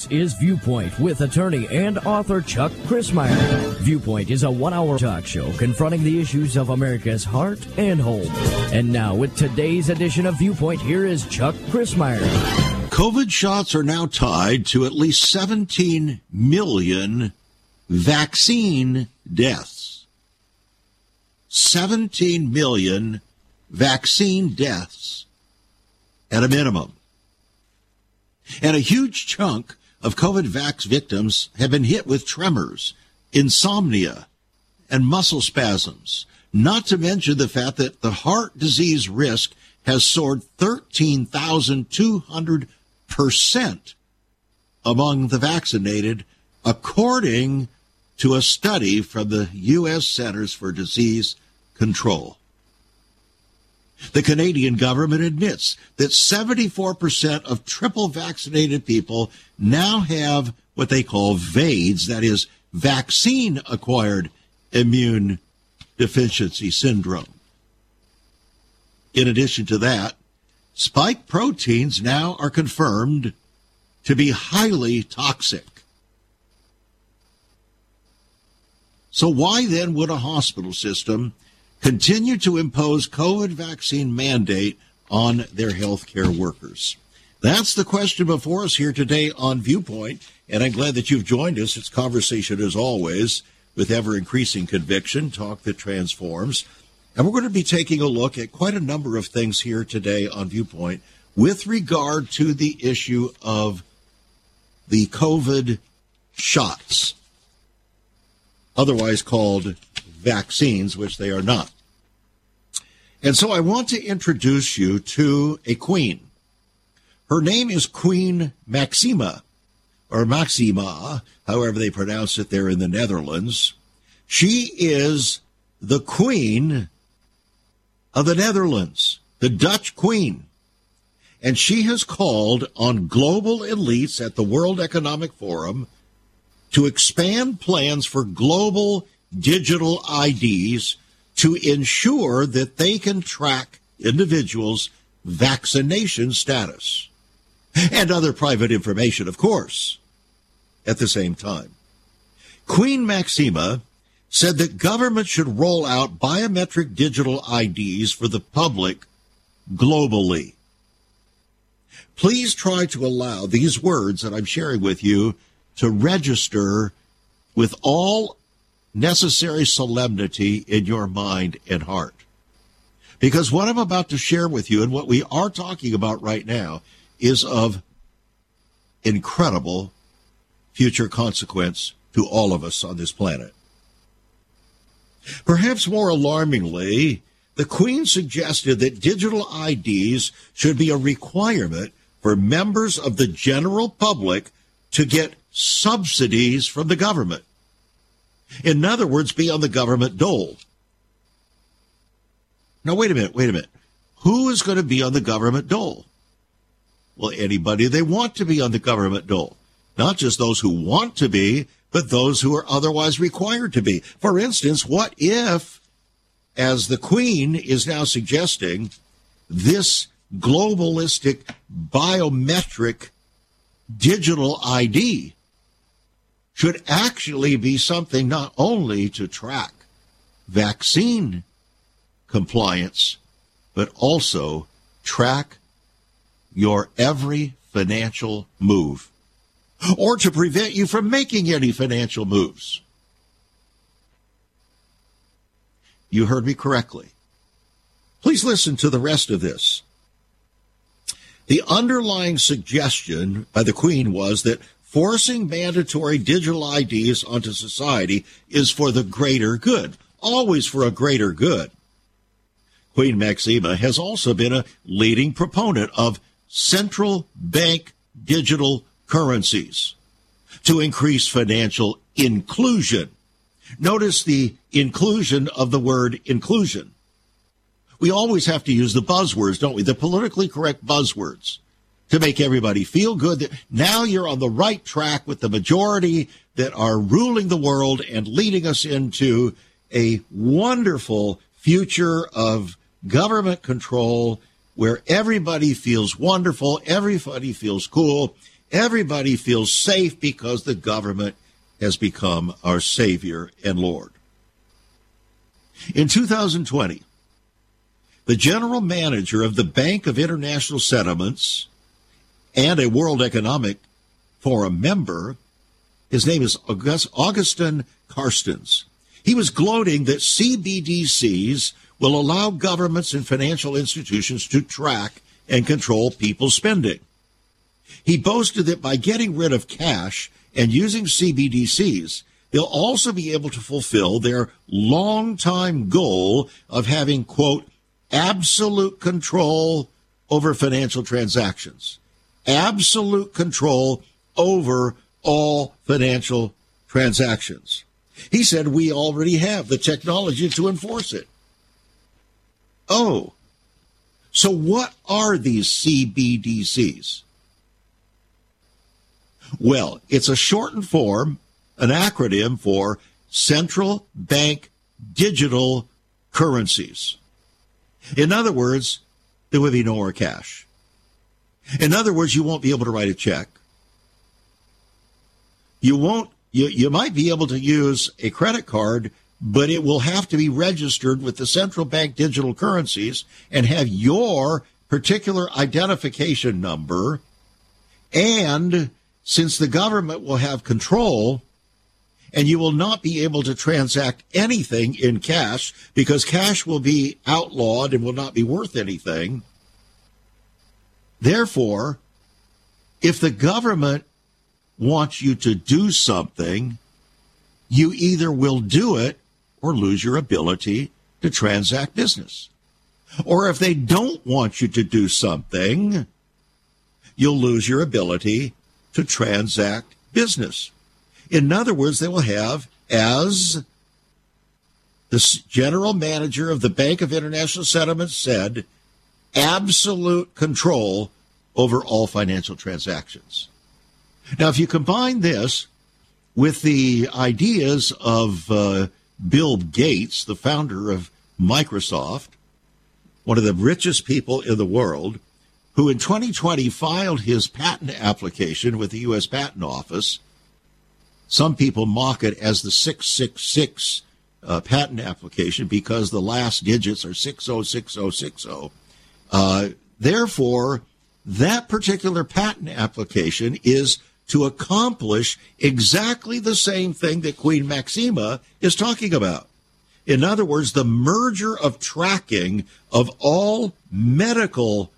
This is Viewpoint with attorney and author Chuck Crismier. Viewpoint is a one hour talk show confronting the issues of America's heart and home. And now, with today's edition of Viewpoint, here is Chuck Crismier. COVID shots are now tied to at least 17 million vaccine deaths. 17 million vaccine deaths at a minimum. And a huge chunk of COVID vax victims have been hit with tremors, insomnia, and muscle spasms, not to mention the fact that the heart disease risk has soared 13,200% among the vaccinated, according to a study from the U.S. Centers for Disease Control. The Canadian government admits that 74% of triple vaccinated people now have what they call VAIDS, that is, vaccine acquired immune deficiency syndrome. In addition to that, spike proteins now are confirmed to be highly toxic. So, why then would a hospital system continue to impose COVID vaccine mandate on their healthcare workers? That's the question before us here today on Viewpoint, and I'm glad that you've joined us. It's conversation as always with ever increasing conviction, talk that transforms. And we're going to be taking a look at quite a number of things here today on Viewpoint with regard to the issue of the COVID shots, otherwise called vaccines, which they are not. And so I want to introduce you to a queen. Her name is Queen Maxima, or Maxima, however they pronounce it there in the Netherlands. She is the queen of the Netherlands, the Dutch queen. And she has called on global elites at the World Economic Forum to expand plans for global digital IDs to ensure that they can track individuals' vaccination status and other private information, of course, at the same time. Queen Maxima said that government should roll out biometric digital IDs for the public globally. Please try to allow these words that I'm sharing with you to register with all necessary solemnity in your mind and heart. Because what I'm about to share with you and what we are talking about right now is of incredible future consequence to all of us on this planet. Perhaps more alarmingly, the Queen suggested that digital IDs should be a requirement for members of the general public to get subsidies from the government. In other words, be on the government dole. Now, wait a minute, wait a minute. Who is going to be on the government dole? Well, anybody they want to be on the government dole. Not just those who want to be, but those who are otherwise required to be. For instance, what if, as the Queen is now suggesting, this globalistic biometric digital ID should actually be something not only to track vaccine compliance, but also track your every financial move or to prevent you from making any financial moves. You heard me correctly. Please listen to the rest of this. The underlying suggestion by the Queen was that forcing mandatory digital IDs onto society is for the greater good, always for a greater good. Queen Maxima has also been a leading proponent of central bank digital currencies to increase financial inclusion. Notice the inclusion of the word inclusion. We always have to use the buzzwords, don't we? The politically correct buzzwords to make everybody feel good that now you're on the right track with the majority that are ruling the world and leading us into a wonderful future of government control where everybody feels wonderful, everybody feels cool, Everybody feels safe because the government has become our Savior and Lord. In 2020, the general manager of the Bank of International Settlements and a World Economic Forum member, his name is August, Augustin Carstens. He was gloating that CBDCs will allow governments and financial institutions to track and control people's spending. He boasted that by getting rid of cash and using CBDCs, they'll also be able to fulfill their long-time goal of having, quote, absolute control over financial transactions. Absolute control over all financial transactions. He said we already have the technology to enforce it. Oh, so what are these CBDCs? Well, it's a shortened form, an acronym for Central Bank Digital Currencies. In other words, there will be no more cash. In other words, you won't be able to write a check. You won't, you, you might be able to use a credit card, but it will have to be registered with the central bank digital currencies and have your particular identification number. And since the government will have control, and you will not be able to transact anything in cash because cash will be outlawed and will not be worth anything. Therefore, if the government wants you to do something, you either will do it or lose your ability to transact business. Or if they don't want you to do something, you'll lose your ability to transact business. In other words, they will have, as the general manager of the Bank of International Settlements said, absolute control over all financial transactions. Now, if you combine this with the ideas of uh, Bill Gates, the founder of Microsoft, one of the richest people in the world, who in 2020 filed his patent application with the U.S. Patent Office some people mock it as the 666 uh, patent application because the last digits are 606060. Uh, therefore, that particular patent application is to accomplish exactly the same thing that Queen Maxima is talking about. In other words, the merger of tracking of all medical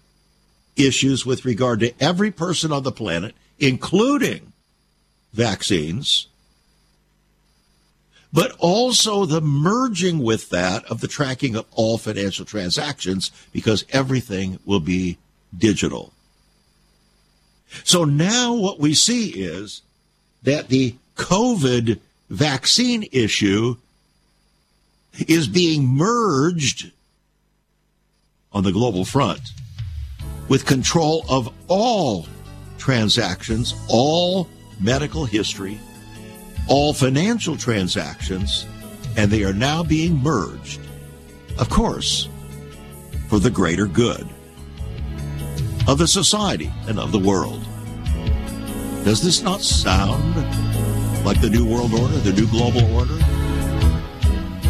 issues with regard to every person on the planet, including vaccines, but also the merging with that of the tracking of all financial transactions because everything will be digital. So now what we see is that the COVID vaccine issue is being merged on the global front with control of all transactions, all medical history, all financial transactions, and they are now being merged, of course, for the greater good of the society and of the world. Does this not sound like the New World Order, the New Global Order?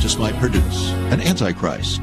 Just might produce an Antichrist.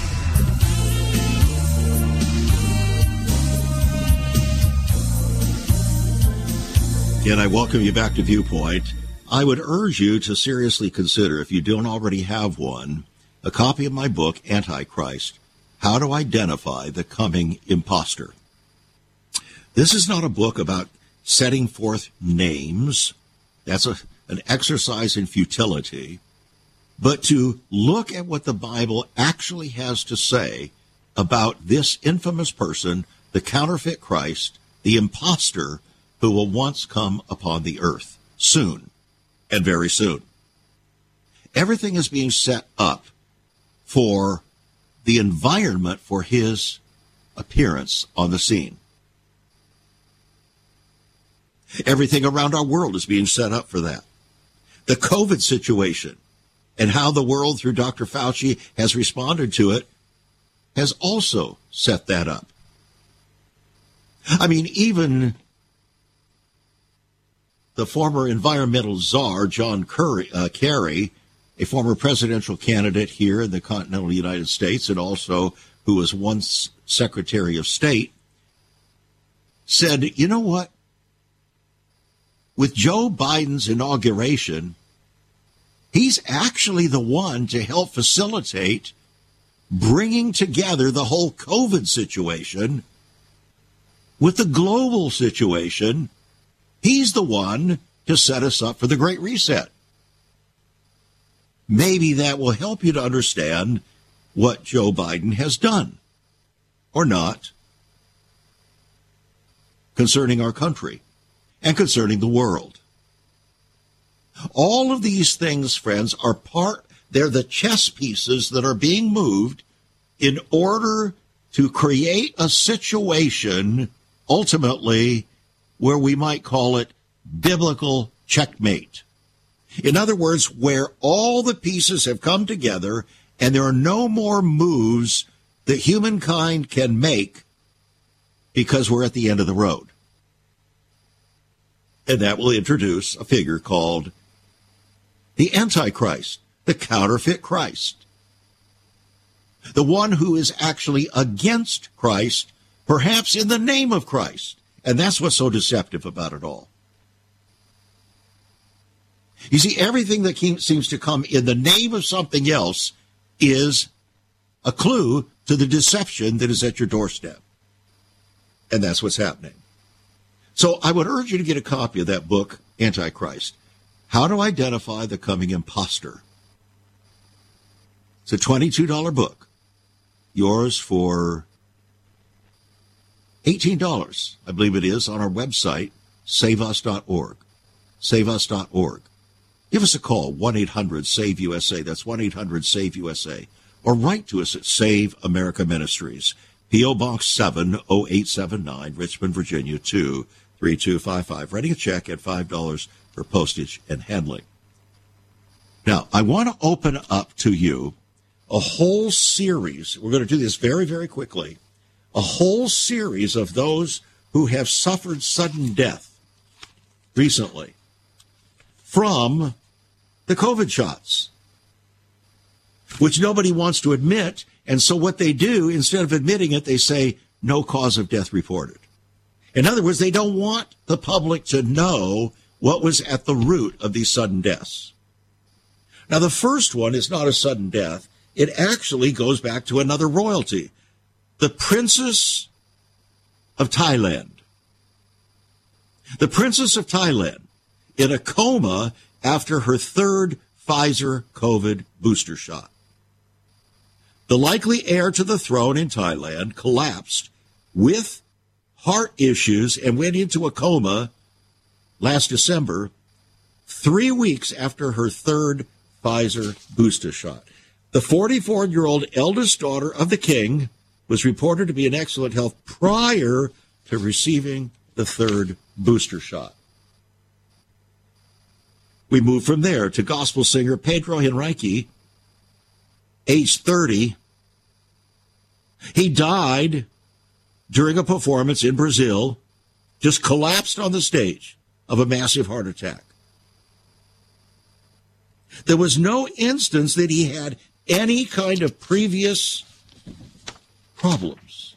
And I welcome you back to Viewpoint. I would urge you to seriously consider, if you don't already have one, a copy of my book, Antichrist How to Identify the Coming Imposter. This is not a book about setting forth names. That's a, an exercise in futility. But to look at what the Bible actually has to say about this infamous person, the counterfeit Christ, the impostor who will once come upon the earth soon and very soon. Everything is being set up for the environment for his appearance on the scene. Everything around our world is being set up for that. The COVID situation and how the world through Dr. Fauci has responded to it has also set that up. I mean, even the former environmental czar, John Curry, uh, Kerry, a former presidential candidate here in the continental United States and also who was once Secretary of State, said, you know what? With Joe Biden's inauguration, he's actually the one to help facilitate bringing together the whole COVID situation with the global situation. He's the one to set us up for the Great Reset. Maybe that will help you to understand what Joe Biden has done or not concerning our country and concerning the world. All of these things, friends, are part, they're the chess pieces that are being moved in order to create a situation ultimately where we might call it biblical checkmate. In other words, where all the pieces have come together and there are no more moves that humankind can make because we're at the end of the road. And that will introduce a figure called the Antichrist, the counterfeit Christ. The one who is actually against Christ, perhaps in the name of Christ. And that's what's so deceptive about it all. You see, everything that seems to come in the name of something else is a clue to the deception that is at your doorstep. And that's what's happening. So I would urge you to get a copy of that book, Antichrist. How to Identify the Coming Imposter. It's a $22 book. Yours for $18, I believe it is, on our website, saveus.org. Saveus.org. Give us a call, 1 800 SAVE USA. That's 1 800 SAVE USA. Or write to us at Save America Ministries, P.O. Box 70879, Richmond, Virginia 23255. Writing a check at $5 for postage and handling. Now, I want to open up to you a whole series. We're going to do this very, very quickly. A whole series of those who have suffered sudden death recently from the COVID shots, which nobody wants to admit. And so what they do, instead of admitting it, they say no cause of death reported. In other words, they don't want the public to know what was at the root of these sudden deaths. Now, the first one is not a sudden death. It actually goes back to another royalty. The Princess of Thailand. The Princess of Thailand in a coma after her third Pfizer COVID booster shot. The likely heir to the throne in Thailand collapsed with heart issues and went into a coma last December, three weeks after her third Pfizer booster shot. The 44 year old eldest daughter of the king was reported to be in excellent health prior to receiving the third booster shot. We move from there to gospel singer Pedro Henrique, age 30. He died during a performance in Brazil, just collapsed on the stage of a massive heart attack. There was no instance that he had any kind of previous problems.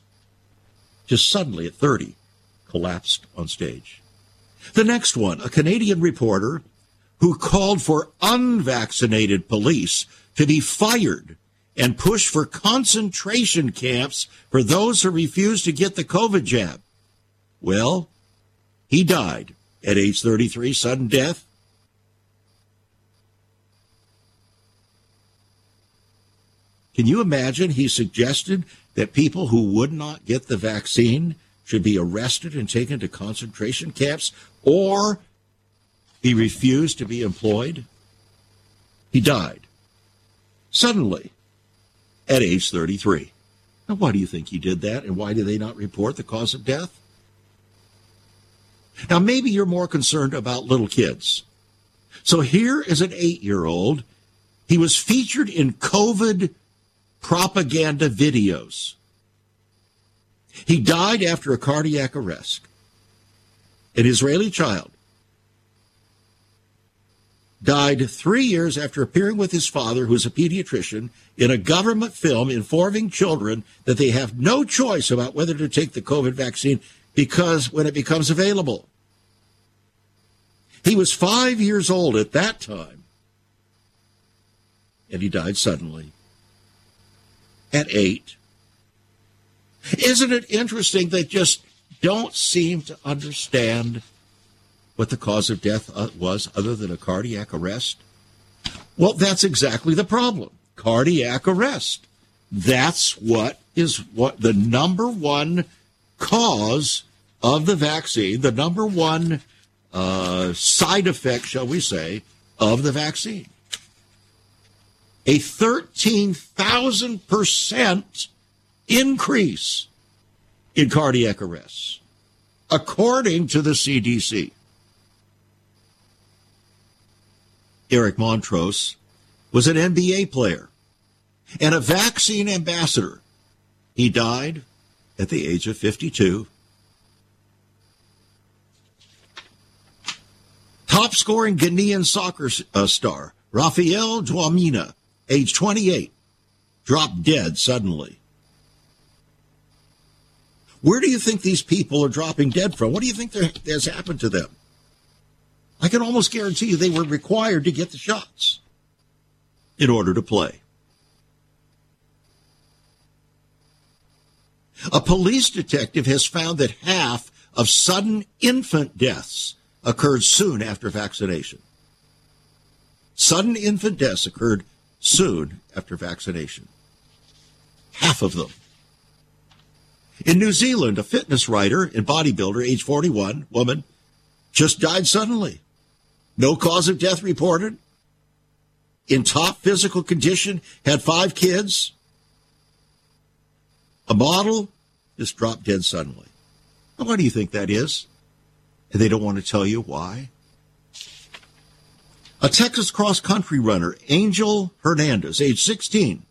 Just suddenly at 30, collapsed on stage. The next one, a Canadian reporter who called for unvaccinated police to be fired and push for concentration camps for those who refuse to get the COVID jab. Well, he died at age 33, sudden death. Can you imagine he suggested that people who would not get the vaccine should be arrested and taken to concentration camps, or he refused to be employed. He died suddenly at age 33. Now, why do you think he did that, and why do they not report the cause of death? Now, maybe you're more concerned about little kids. So here is an eight year old. He was featured in COVID propaganda videos. He died after a cardiac arrest. An Israeli child died three years after appearing with his father, who's a pediatrician, in a government film informing children that they have no choice about whether to take the COVID vaccine because when it becomes available. He was five years old at that time, and he died suddenly at eight. Isn't it interesting they just don't seem to understand what the cause of death uh, was other than a cardiac arrest? Well, that's exactly the problem. Cardiac arrest. That's what is what the number one cause of the vaccine, the number one uh, side effect, shall we say, of the vaccine. A 13,000% increase in cardiac arrests, according to the CDC. Eric Montross was an NBA player and a vaccine ambassador. He died at the age of 52. Top scoring Ghanaian soccer uh, star Raphael Dwamena, age 28, dropped dead suddenly. Where do you think these people are dropping dead from? What do you think has happened to them? I can almost guarantee you they were required to get the shots in order to play. A police detective has found that half of sudden infant deaths occurred soon after vaccination. Sudden infant deaths occurred soon after vaccination. Half of them. In New Zealand, a fitness writer and bodybuilder, age 41, woman, just died suddenly. No cause of death reported. In top physical condition, had five kids. A model just dropped dead suddenly. Why do you think that is? And they don't want to tell you why. A Texas cross country runner, Angel Hernandez, age 16.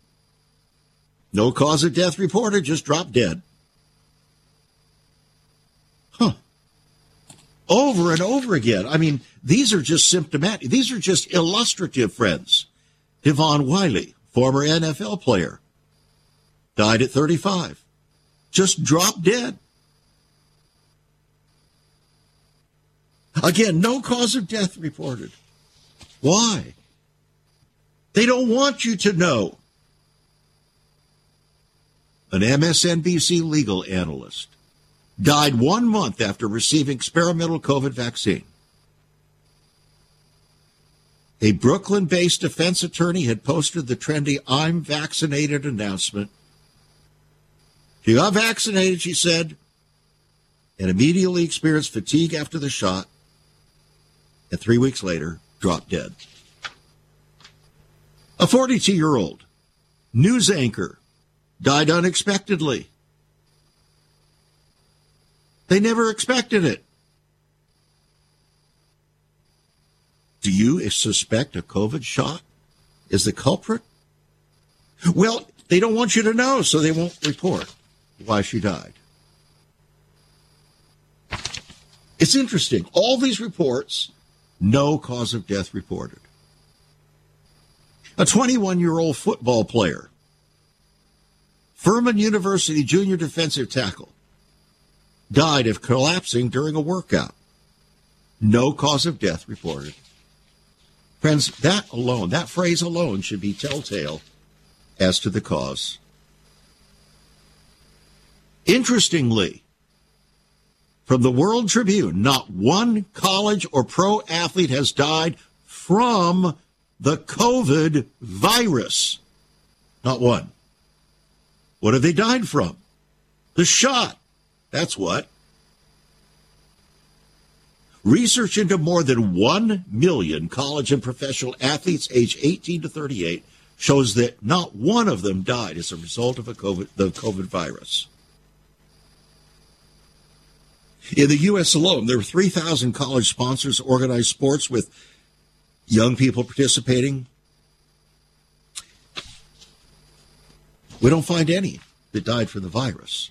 No cause of death reported, just dropped dead. Huh. Over and over again. I mean, these are just symptomatic. These are just illustrative, friends. Yvonne Wiley, former NFL player, died at 35. Just dropped dead. Again, no cause of death reported. Why? They don't want you to know. An MSNBC legal analyst died one month after receiving experimental COVID vaccine. A Brooklyn based defense attorney had posted the trendy I'm vaccinated announcement. She got vaccinated, she said, and immediately experienced fatigue after the shot, and three weeks later, dropped dead. A 42 year old news anchor died unexpectedly they never expected it. Do you suspect a COVID shot is the culprit? Well, they don't want you to know, so they won't report why she died. It's interesting. All these reports, no cause of death reported. A 21 year old football player, Furman University junior defensive tackle, died of collapsing during a workout. No cause of death reported. Friends, that alone, that phrase alone should be telltale as to the cause. Interestingly, from the World Tribune, not one college or pro athlete has died from the COVID virus. Not one. What have they died from? The shot That's what. Research into more than 1 million college and professional athletes aged 18 to 38 shows that not one of them died as a result of COVID, the COVID virus. In the U.S. alone, there were 3,000 college sponsors organized sports with young people participating. We don't find any that died from the virus,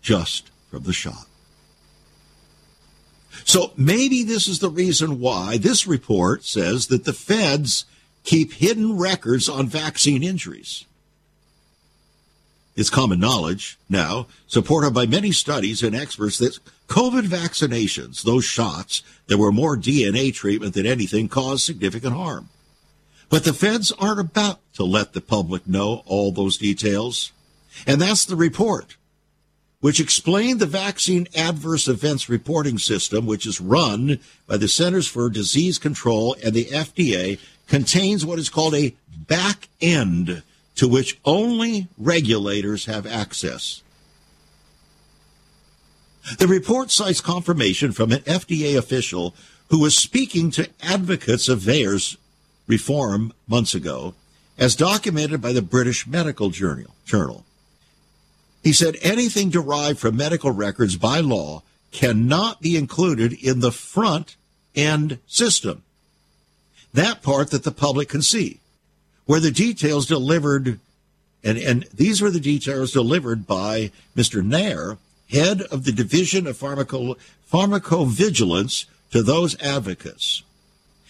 just from the shot. So maybe this is the reason why this report says that the feds keep hidden records on vaccine injuries. It's common knowledge now, supported by many studies and experts, that COVID vaccinations, those shots that were more DNA treatment than anything, caused significant harm. But the feds aren't about to let the public know all those details. And that's the report, which explained the vaccine adverse events reporting system, which is run by the Centers for Disease Control and the FDA, contains what is called a back end to which only regulators have access. The report cites confirmation from an FDA official who was speaking to advocates of VAERS reform months ago, as documented by the British Medical Journal. He said anything derived from medical records by law cannot be included in the front end system. That part that the public can see where the details delivered, and, and these were the details delivered by Mr. Nair, head of the Division of Pharmaco, Pharmacovigilance, to those advocates.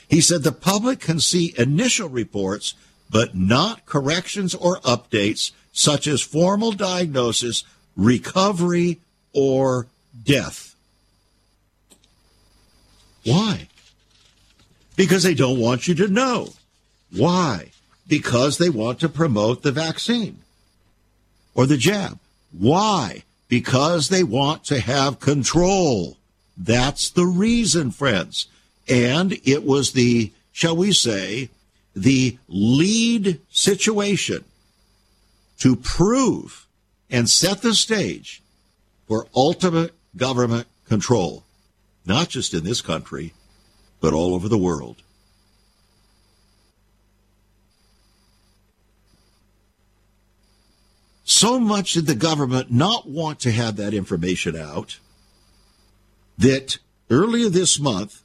He said the public can see initial reports, but not corrections or updates such as formal diagnosis, recovery, or death. Why? Because they don't want you to know. Why? Because they want to promote the vaccine or the jab. Why? Because they want to have control. That's the reason, friends. And it was the, shall we say, the lead situation to prove and set the stage for ultimate government control, not just in this country, but all over the world. So much did the government not want to have that information out that earlier this month,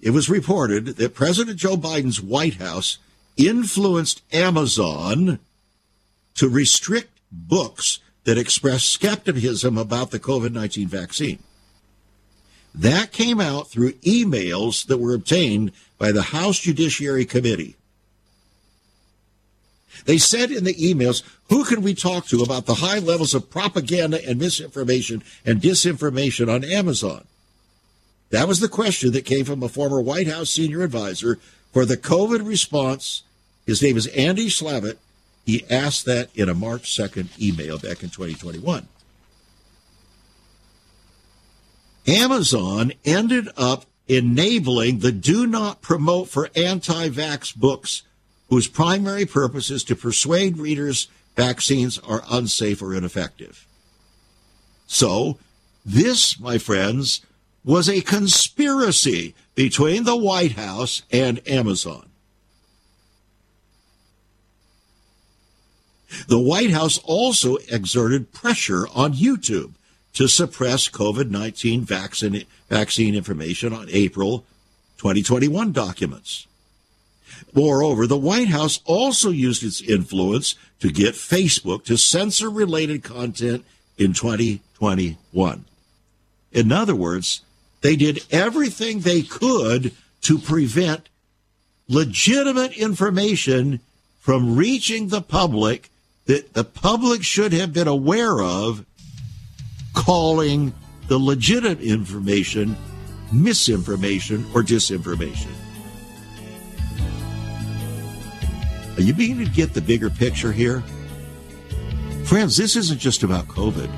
it was reported that President Joe Biden's White House influenced Amazon to restrict books that express skepticism about the COVID 19 vaccine. That came out through emails that were obtained by the House Judiciary Committee. They said in the emails, who can we talk to about the high levels of propaganda and misinformation and disinformation on Amazon? That was the question that came from a former White House senior advisor for the COVID response. His name is Andy Slavitt. He asked that in a March 2nd email back in 2021. Amazon ended up enabling the do not promote for anti vax books whose primary purpose is to persuade readers vaccines are unsafe or ineffective. So, this, my friends, was a conspiracy between the White House and Amazon. The White House also exerted pressure on YouTube to suppress COVID 19 vaccine, vaccine information on April 2021 documents. Moreover, the White House also used its influence to get Facebook to censor related content in 2021. In other words, they did everything they could to prevent legitimate information from reaching the public that the public should have been aware of, calling the legitimate information misinformation or disinformation. Are you beginning to get the bigger picture here? Friends, this isn't just about COVID.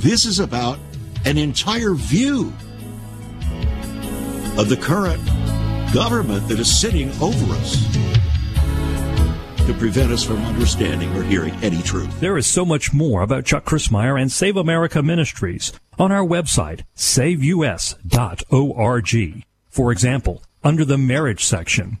This is about an entire view of the current government that is sitting over us. to prevent us from understanding or hearing any truth. There is so much more about Chuck Crismier and Save America Ministries on our website, saveus.org. For example, under the marriage section,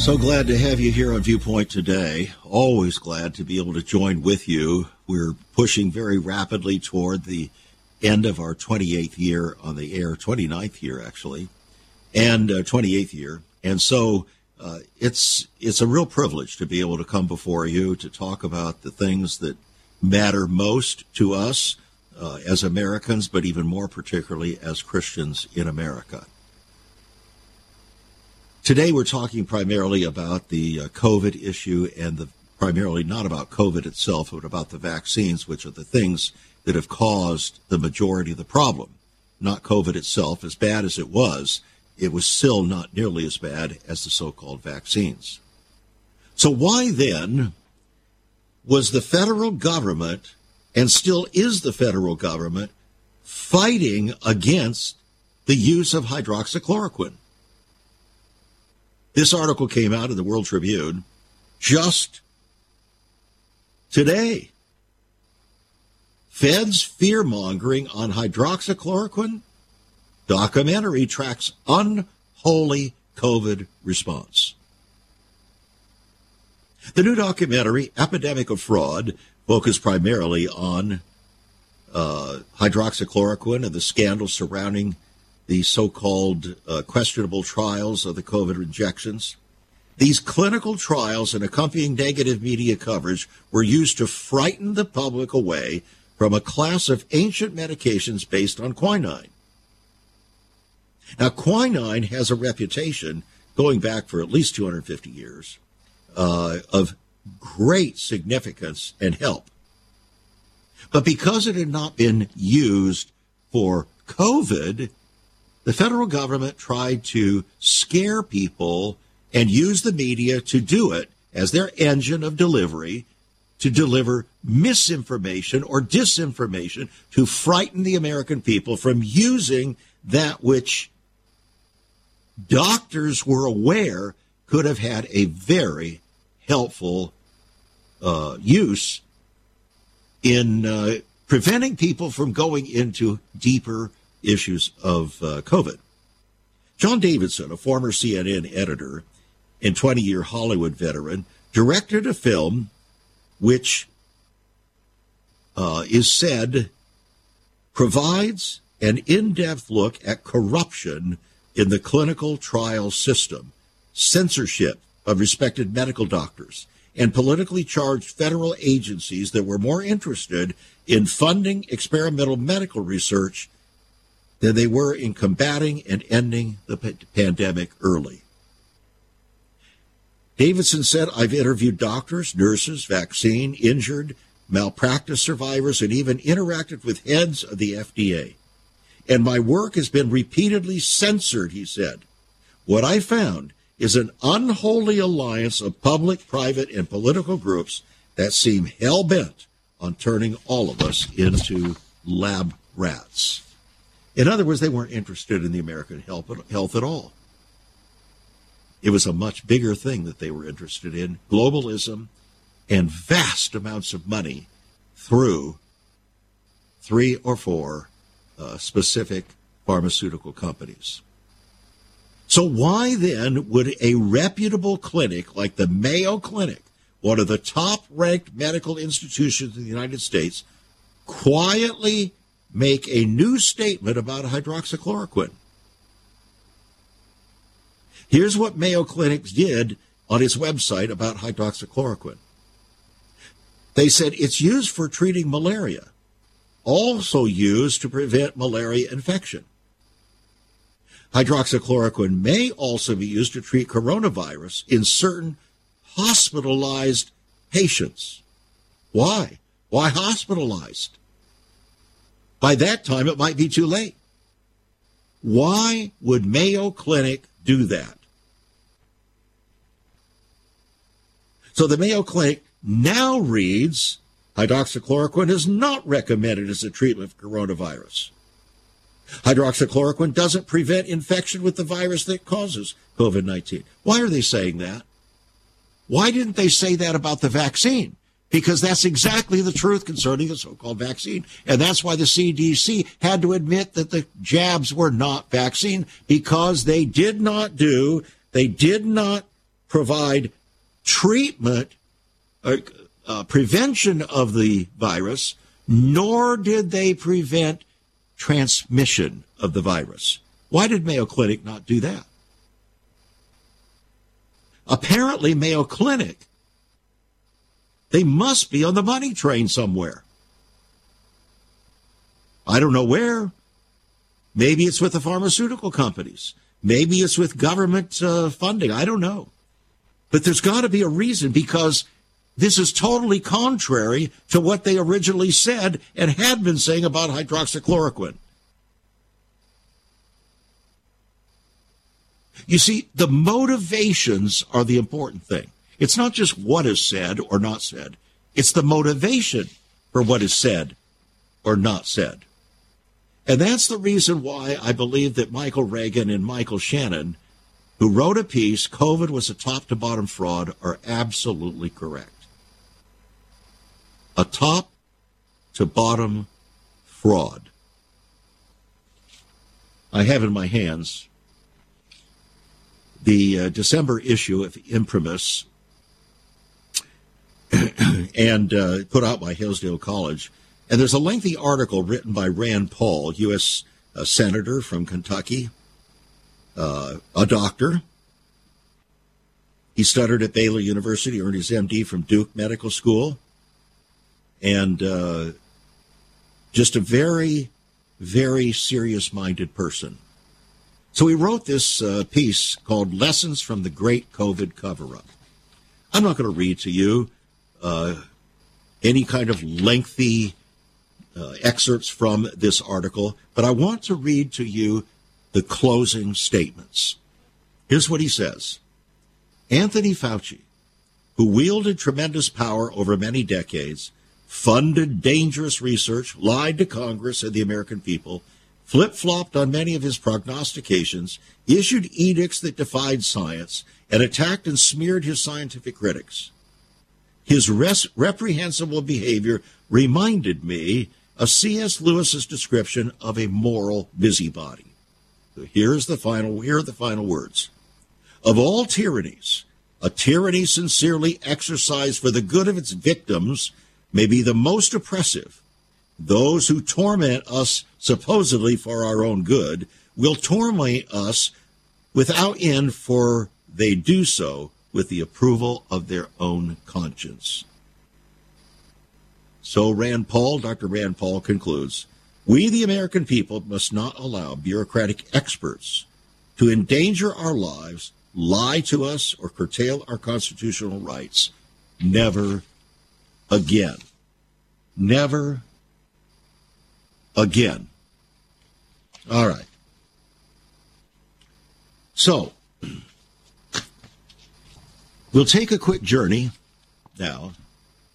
So glad to have you here on Viewpoint today. Always glad to be able to join with you. We're pushing very rapidly toward the end of our 28th year on the air, 29th year actually, and uh, 28th year. And so uh, it's it's a real privilege to be able to come before you to talk about the things that matter most to us uh, as Americans, but even more particularly as Christians in America. Today, we're talking primarily about the uh, COVID issue and the primarily not about COVID itself, but about the vaccines, which are the things that have caused the majority of the problem. Not COVID itself, as bad as it was, it was still not nearly as bad as the so called vaccines. So, why then was the federal government, and still is the federal government, fighting against the use of hydroxychloroquine? This article came out in the World Tribune just today. Feds fear mongering on hydroxychloroquine. Documentary tracks unholy COVID response. The new documentary, Epidemic of Fraud, focused primarily on uh, hydroxychloroquine and the scandal surrounding the so called uh, questionable trials of the COVID injections. These clinical trials and accompanying negative media coverage were used to frighten the public away from a class of ancient medications based on quinine. Now, quinine has a reputation going back for at least 250 years uh, of great significance and help. But because it had not been used for COVID, the federal government tried to scare people and use the media to do it as their engine of delivery to deliver misinformation or disinformation to frighten the American people from using that which doctors were aware could have had a very helpful uh, use in uh, preventing people from going into deeper issues of uh, COVID. John Davidson, a former CNN editor and 20 year Hollywood veteran, directed a film which uh, is said provides an in depth look at corruption in the clinical trial system, censorship of respected medical doctors, and politically charged federal agencies that were more interested in funding experimental medical research than they were in combating and ending the pandemic early. Davidson said, I've interviewed doctors, nurses, vaccine, injured, malpractice survivors, and even interacted with heads of the FDA. And my work has been repeatedly censored, he said. What I found is an unholy alliance of public, private, and political groups that seem hell bent on turning all of us into lab rats. In other words, they weren't interested in the American health, at all. It was a much bigger thing that they were interested in globalism and vast amounts of money through three or four uh, specific pharmaceutical companies. So, why then would a reputable clinic like the Mayo Clinic, one of the top ranked medical institutions in the United States, quietly make a new statement about hydroxychloroquine. Here's what Mayo Clinic did on its website about hydroxychloroquine. They said it's used for treating malaria, also used to prevent malaria infection. Hydroxychloroquine may also be used to treat coronavirus in certain hospitalized patients. Why? Why hospitalized? By that time, it might be too late. Why would Mayo Clinic do that? So the Mayo Clinic now reads hydroxychloroquine is not recommended as a treatment for coronavirus. Hydroxychloroquine doesn't prevent infection with the virus that causes COVID 19. Why are they saying that? Why didn't they say that about the vaccine? Because that's exactly the truth concerning the so called vaccine. And that's why the CDC had to admit that the jabs were not vaccine because they did not do, they did not provide treatment or uh, prevention of the virus, nor did they prevent transmission of the virus. Why did Mayo Clinic not do that? Apparently, Mayo Clinic, they must be on the money train somewhere. I don't know where. Maybe it's with the pharmaceutical companies. Maybe it's with government uh, funding. I don't know. But there's got to be a reason because this is totally contrary to what they originally said and had been saying about hydroxychloroquine. You see, the motivations are the important thing. It's not just what is said or not said, it's the motivation for what is said or not said. And that's the reason why I believe that Michael Reagan and Michael Shannon, who wrote a piece, COVID was a top to bottom fraud, are absolutely correct a top to bottom fraud. I have in my hands the uh, December issue of Imprimis and uh, put out by Hillsdale College. And there's a lengthy article written by Rand Paul, U.S. Uh, Senator from Kentucky, uh, a doctor. He studied at Baylor University, earned his MD from Duke Medical School and uh, just a very, very serious minded person. So he wrote this uh, piece called Lessons from the Great COVID Cover Up. I'm not going to read to you any kind of lengthy uh, excerpts from this article, but I want to read to you the closing statements. Here's what he says Anthony Fauci, who wielded tremendous power over many decades, funded dangerous research, lied to Congress and the American people, flip flopped on many of his prognostications, issued edicts that defied science, and attacked and smeared his scientific critics. His res- reprehensible behavior reminded me of C.S. Lewis's description of a moral busybody. So here's the final, here are the final words. Of all tyrannies, a tyranny sincerely exercised for the good of its victims may be the most oppressive. Those who torment us supposedly for our own good will torment us without end, for they do so with the approval of their own conscience. So Rand Paul, Dr. Rand Paul concludes, we, the American people, must not allow bureaucratic experts to endanger our lives, lie to us, or curtail our constitutional rights. Never again. Never again. All right. So, we'll take a quick journey now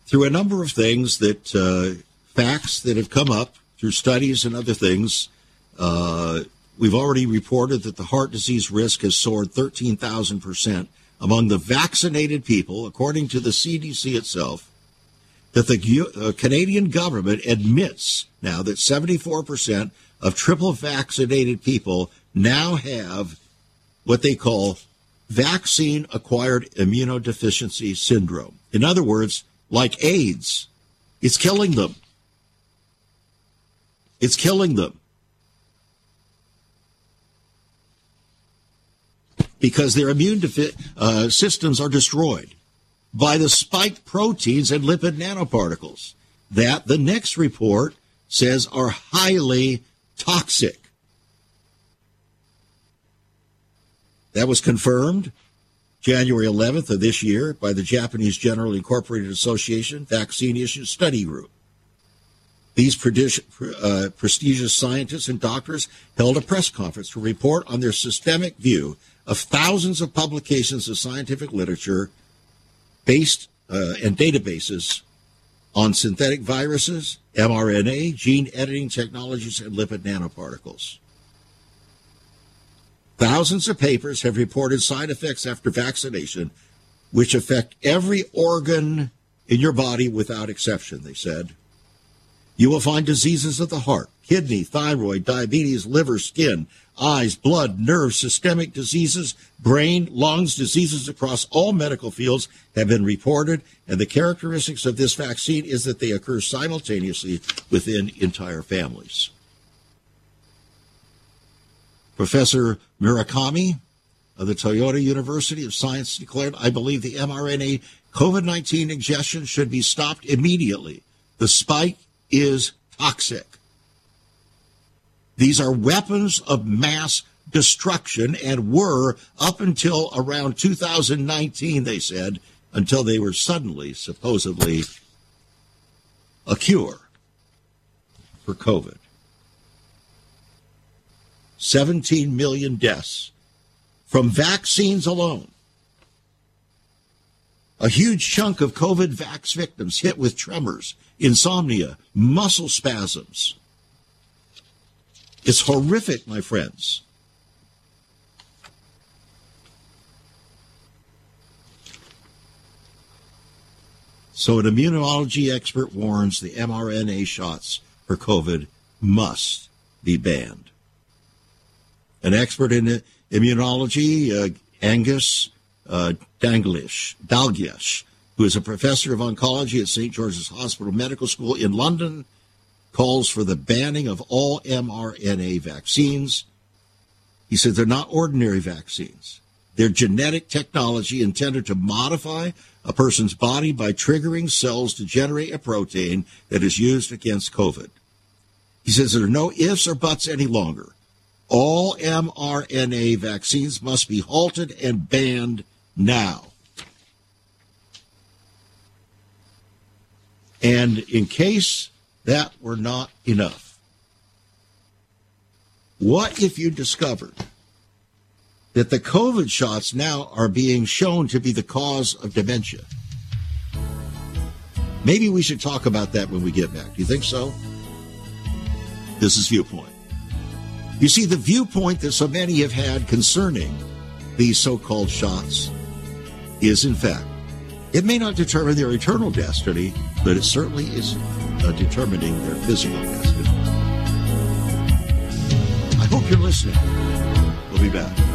through a number of things that uh, facts that have come up through studies and other things. Uh, we've already reported that the heart disease risk has soared 13,000% among the vaccinated people, according to the CDC itself that the uh, Canadian government admits now that 74% of triple vaccinated people now have what they call vaccine acquired immunodeficiency syndrome. In other words, like AIDS, it's killing them. It's killing them. Because their immune defi- uh, systems are destroyed by the spike proteins and lipid nanoparticles that the next report says are highly toxic. That was confirmed January 11th of this year by the Japanese General Incorporated Association Vaccine Issue Study Group. These uh, prestigious scientists and doctors held a press conference to report on their systemic view of thousands of publications of scientific literature based uh, and databases on synthetic viruses, mRNA, gene editing technologies, and lipid nanoparticles. Thousands of papers have reported side effects after vaccination, which affect every organ in your body without exception, they said. You will find diseases of the heart, kidney, thyroid, diabetes, liver, skin, eyes, blood, nerves, systemic diseases, brain, lungs, diseases across all medical fields have been reported. And the characteristics of this vaccine is that they occur simultaneously within entire families. Professor Murakami of the Tokyo University of Science declared, I believe the mRNA COVID 19 ingestion should be stopped immediately. The spike is toxic. These are weapons of mass destruction and were up until around 2019, they said, until they were suddenly, supposedly, a cure for COVID. 17 million deaths from vaccines alone. A huge chunk of COVID vax victims hit with tremors, insomnia, muscle spasms. It's horrific, my friends. So, an immunology expert warns the mRNA shots for COVID must be banned. An expert in immunology, uh, Angus uh, Danglish, Dalgleish, who is a professor of oncology at St. George's Hospital Medical School in London, calls for the banning of all mRNA vaccines. He said they're not ordinary vaccines. They're genetic technology intended to modify a person's body by triggering cells to generate a protein that is used against COVID. He says there are no ifs or buts any longer. All mRNA vaccines must be halted and banned now. And in case that were not enough, what if you discovered that the COVID shots now are being shown to be the cause of dementia? Maybe we should talk about that when we get back. Do you think so? This is Viewpoint. You see, the viewpoint that so many have had concerning these so called shots is, in fact, it may not determine their eternal destiny, but it certainly is uh, determining their physical destiny. I hope you're listening. We'll be back.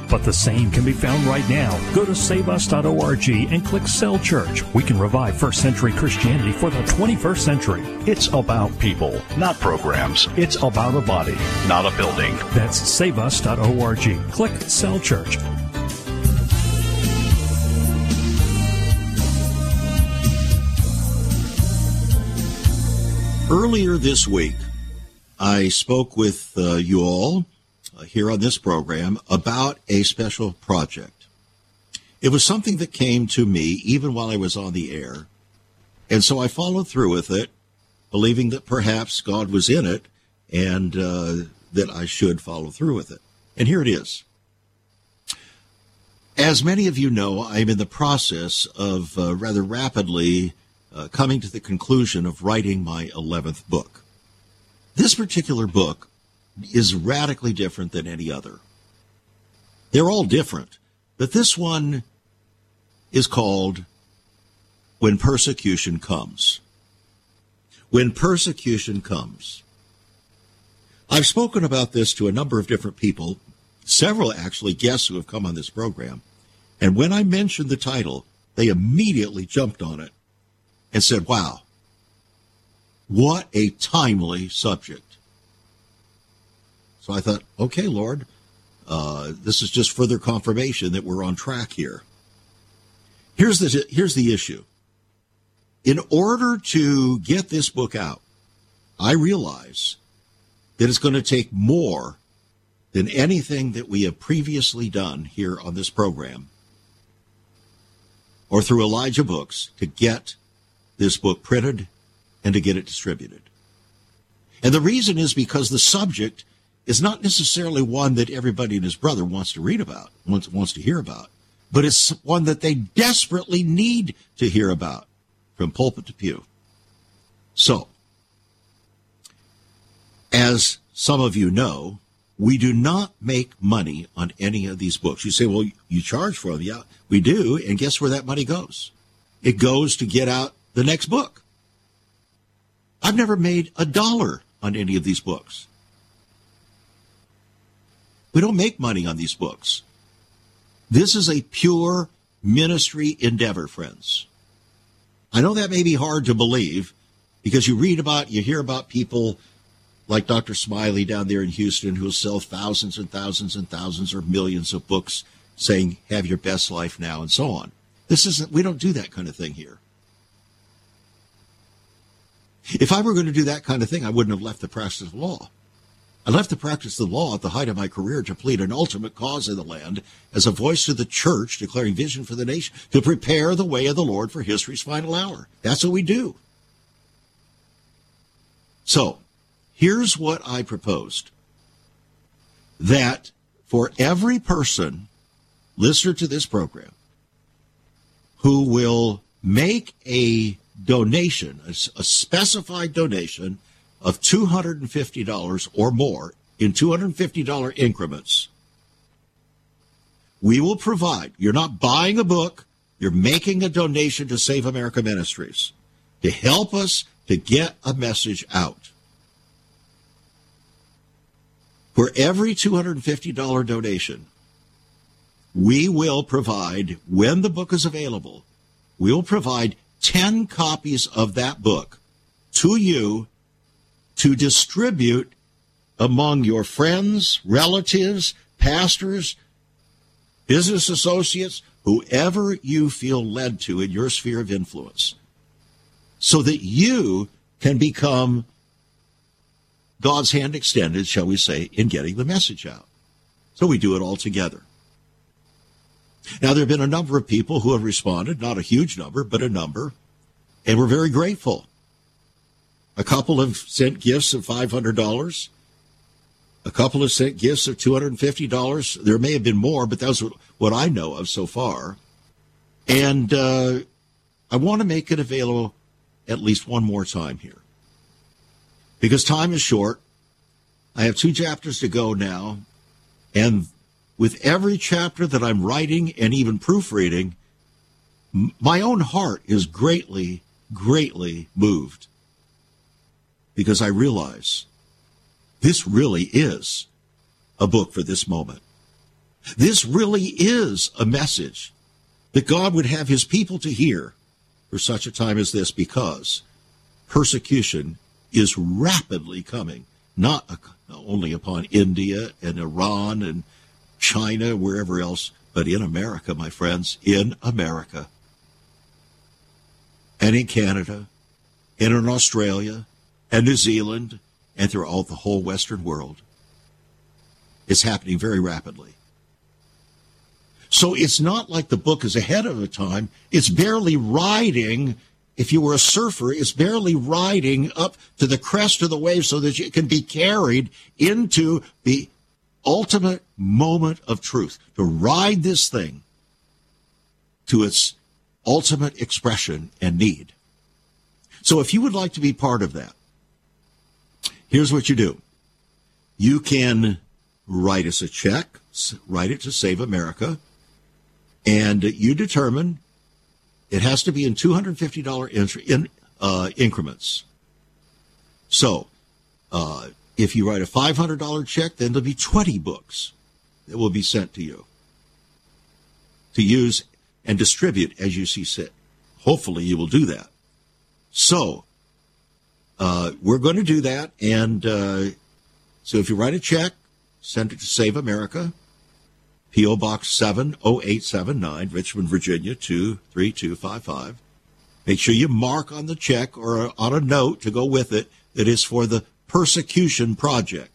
But the same can be found right now. Go to saveus.org and click Cell Church. We can revive first century Christianity for the 21st century. It's about people, not programs. It's about a body, not a building. That's saveus.org. Click Cell Church. Earlier this week, I spoke with uh, you all here on this program about a special project. It was something that came to me even while I was on the air. And so I followed through with it, believing that perhaps God was in it and uh, that I should follow through with it. And here it is. As many of you know, I'm in the process of uh, rather rapidly uh, coming to the conclusion of writing my 11th book. This particular book is radically different than any other. They're all different, but this one is called When Persecution Comes. When Persecution Comes. I've spoken about this to a number of different people, several actually guests who have come on this program. And when I mentioned the title, they immediately jumped on it and said, wow, what a timely subject. I thought, okay, Lord, uh, this is just further confirmation that we're on track here. Here's the, here's the issue. In order to get this book out, I realize that it's going to take more than anything that we have previously done here on this program or through Elijah Books to get this book printed and to get it distributed. And the reason is because the subject is not necessarily one that everybody and his brother wants to read about, wants, wants to hear about, but it's one that they desperately need to hear about from pulpit to pew. So, as some of you know, we do not make money on any of these books. You say, well, you charge for them. Yeah, we do. And guess where that money goes? It goes to get out the next book. I've never made a dollar on any of these books. We don't make money on these books. This is a pure ministry endeavor, friends. I know that may be hard to believe because you read about, you hear about people like Dr. Smiley down there in Houston, who'll sell thousands and thousands and thousands or millions of books saying, have your best life now, and so on. This isn't, we don't do that kind of thing here. If I were going to do that kind of thing, I wouldn't have left the practice of law. I left the practice of the law at the height of my career to plead an ultimate cause in the land as a voice to the church declaring vision for the nation to prepare the way of the Lord for history's final hour. That's what we do. So, Here's what I proposed that for every person, listener to this program, who will make a donation, a, a specified donation of $250 or more in $250 increments, we will provide. You're not buying a book, you're making a donation to Save America Ministries to help us to get a message out. For every $250 donation, we will provide, when the book is available, we will provide 10 copies of that book to you to distribute among your friends, relatives, pastors, business associates, whoever you feel led to in your sphere of influence, so that you can become God's hand extended, shall we say, in getting the message out. So we do it all together. Now, there have been a number of people who have responded, not a huge number, but a number, and we're very grateful. A couple have sent gifts of $500. A couple have sent gifts of $250. There may have been more, but that's what I know of so far. And uh, I want to make it available at least one more time here because time is short. I have two chapters to go now. And with every chapter that I'm writing and even proofreading, my own heart is greatly, greatly moved because I realize this really is a book for this moment. This really is a message that God would have his people to hear for such a time as this because persecution is rapidly coming, not only upon India and Iran and China, wherever else, but in America, my friends, in America. And in Canada, and in Australia, and New Zealand, and throughout the whole Western world. It's happening very rapidly. So it's not like the book is ahead of the time. It's barely riding if you were a surfer, it's barely riding up to the crest of the wave so that you can be carried into the ultimate moment of truth, to ride this thing to its ultimate expression and need. So if you would like to be part of that, here's what you do. You can write us a check, write it to Save America, and you determine it has to be in $250 in, uh, increments. So, uh, if you write a $500 check, then there'll be 20 books that will be sent to you to use and distribute as you see fit. Hopefully, you will do that. So, uh, we're going to do that. And uh, so if you write a check, send it to Save America, P.O. Box 70879, Richmond, Virginia 23255. Make sure you mark on the check or on a note to go with it that is for the Persecution Project.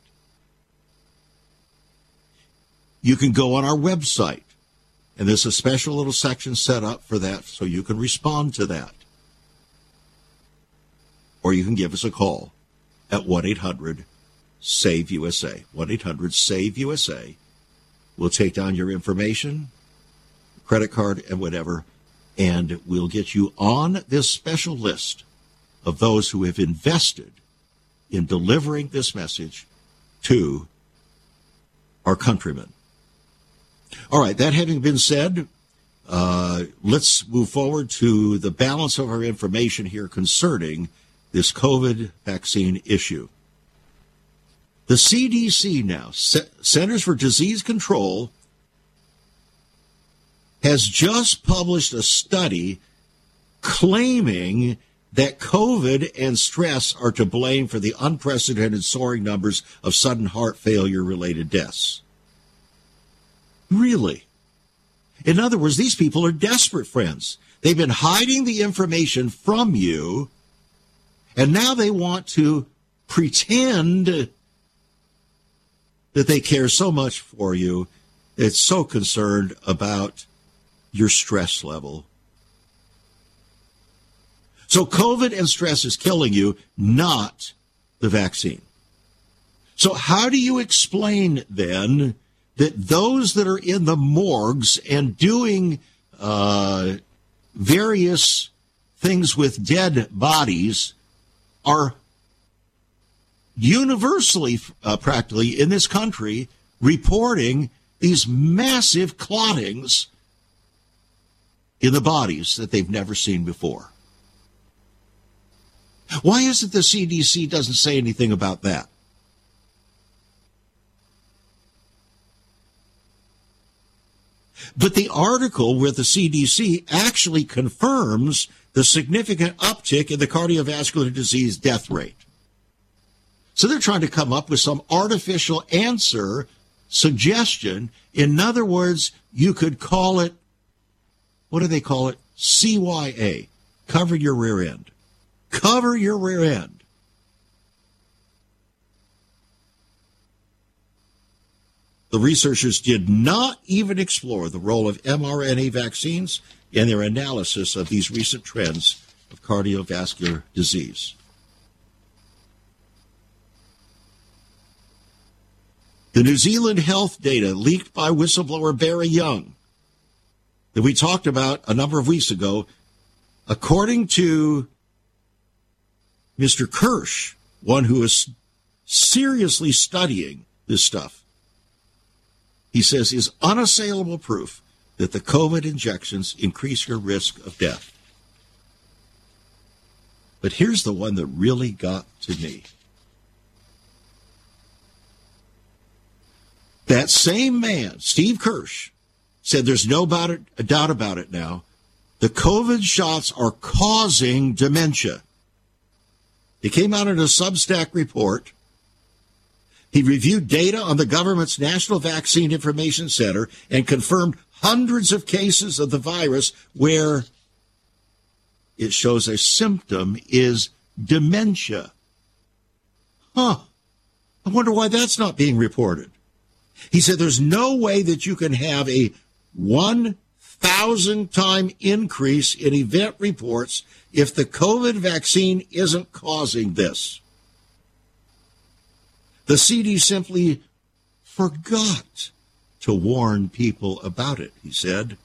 You can go on our website, and there's a special little section set up for that so you can respond to that. Or you can give us a call at 1 800 SAVE USA. 1 800 SAVE USA. We'll take down your information, credit card, and whatever, and we'll get you on this special list of those who have invested in delivering this message to our countrymen. All right, that having been said, uh, let's move forward to the balance of our information here concerning this COVID vaccine issue. The CDC now, Centers for Disease Control, has just published a study claiming that COVID and stress are to blame for the unprecedented soaring numbers of sudden heart failure related deaths. Really? In other words, these people are desperate friends. They've been hiding the information from you, and now they want to pretend that they care so much for you. It's so concerned about your stress level. So COVID and stress is killing you, not the vaccine. So how do you explain then that those that are in the morgues and doing uh, various things with dead bodies are universally, uh, practically in this country, reporting these massive clottings in the bodies that they've never seen before. Why is it the CDC doesn't say anything about that? But the article where the CDC actually confirms the significant uptick in the cardiovascular disease death rate. So they're trying to come up with some artificial answer, suggestion. In other words, you could call it, what do they call it? CYA, cover your rear end. Cover your rear end. The researchers did not even explore the role of mRNA vaccines in their analysis of these recent trends of cardiovascular disease. The New Zealand health data leaked by whistleblower Barry Young that we talked about a number of weeks ago, according to Mr. Kirsch, one who is seriously studying this stuff, he says is unassailable proof that the COVID injections increase your risk of death. But here's the one that really got to me. That same man, Steve Kirsch, said there's no about it, a doubt about it now. The COVID shots are causing dementia. He came out in a Substack report he reviewed data on the government's National Vaccine Information Center and confirmed hundreds of cases of the virus where it shows a symptom is dementia. Huh. I wonder why that's not being reported. He said there's no way that you can have a one thousand time increase in event reports if the COVID vaccine isn't causing this. The CD simply forgot to warn people about it, he said.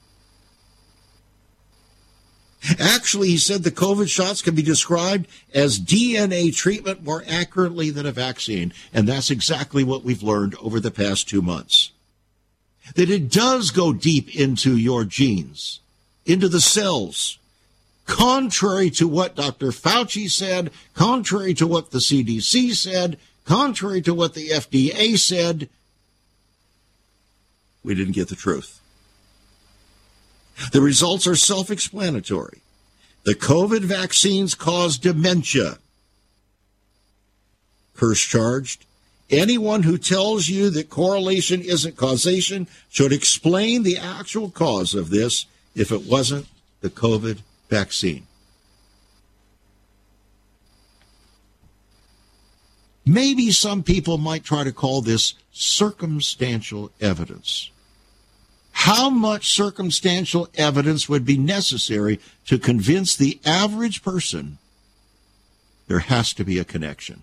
Actually, he said the COVID shots can be described as DNA treatment more accurately than a vaccine. And that's exactly what we've learned over the past two months. That it does go deep into your genes, into the cells. Contrary to what Dr. Fauci said, contrary to what the CDC said, contrary to what the FDA said, we didn't get the truth. The results are self explanatory. The COVID vaccines cause dementia. Kirsch charged. Anyone who tells you that correlation isn't causation should explain the actual cause of this if it wasn't the COVID vaccine. Maybe some people might try to call this circumstantial evidence. How much circumstantial evidence would be necessary to convince the average person there has to be a connection?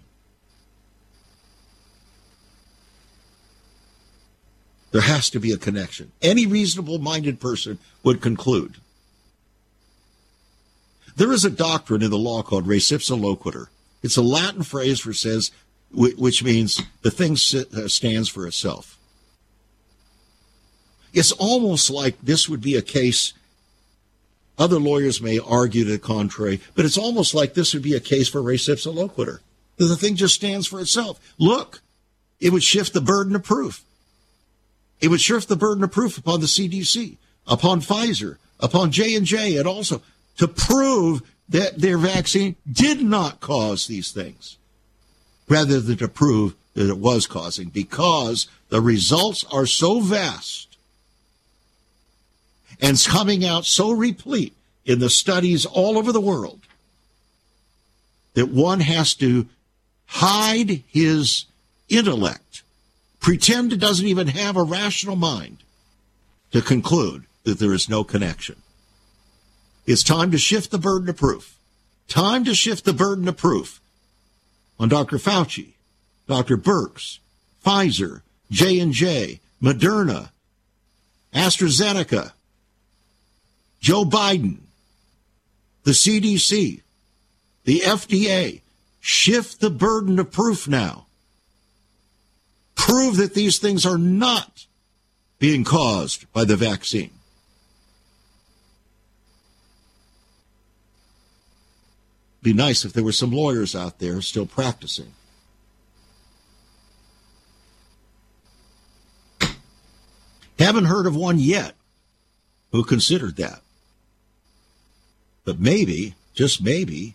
There has to be a connection. Any reasonable minded person would conclude. There is a doctrine in the law called res ipsa loquitur. It's a Latin phrase for says, which means the thing uh, stands for itself. It's almost like this would be a case. Other lawyers may argue to the contrary, but it's almost like this would be a case for res ipsa loquitur. The thing just stands for itself. Look, it would shift the burden of proof. It would shift the burden of proof upon the CDC, upon Pfizer, upon J and J, and also to prove that their vaccine did not cause these things, rather than to prove that it was causing, because the results are so vast and coming out so replete in the studies all over the world that one has to hide his intellect, pretend it doesn't even have a rational mind to conclude that there is no connection. It's time to shift the burden of proof. Time to shift the burden of proof on Dr. Fauci, Dr. Birx, Pfizer, J&J, Moderna, AstraZeneca, Joe Biden, the CDC, the FDA, shift the burden of proof now. Prove that these things are not being caused by the vaccine. Be nice if there were some lawyers out there still practicing. Haven't heard of one yet who considered that. But maybe, just maybe,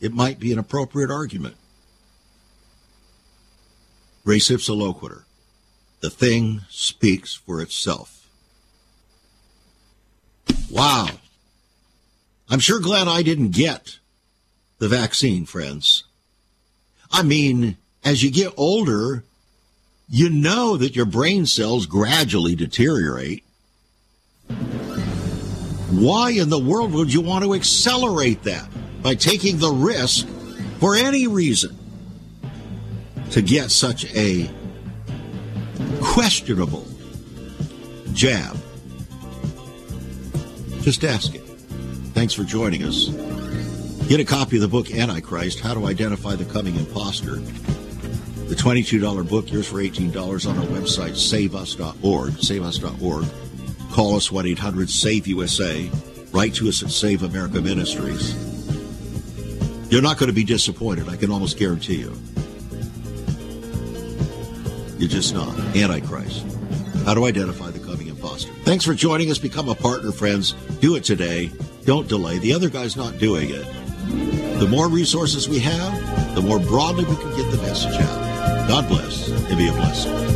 it might be an appropriate argument. Res ipsa loquitur. The thing speaks for itself. Wow. I'm sure glad I didn't get the vaccine, friends. I mean, as you get older, you know that your brain cells gradually deteriorate. Why in the world would you want to accelerate that by taking the risk for any reason to get such a questionable jab? Just ask it. Thanks for joining us. Get a copy of the book Antichrist How to Identify the Coming Imposter. The $22 book, yours for $18 on our website, saveus.org. Saveus.org. Call us 1 800 SAVE USA. Write to us at Save America Ministries. You're not going to be disappointed, I can almost guarantee you. You're just not. Antichrist. How to identify Thanks for joining us. Become a partner, friends. Do it today. Don't delay. The other guy's not doing it. The more resources we have, the more broadly we can get the message out. God bless and be a blessing.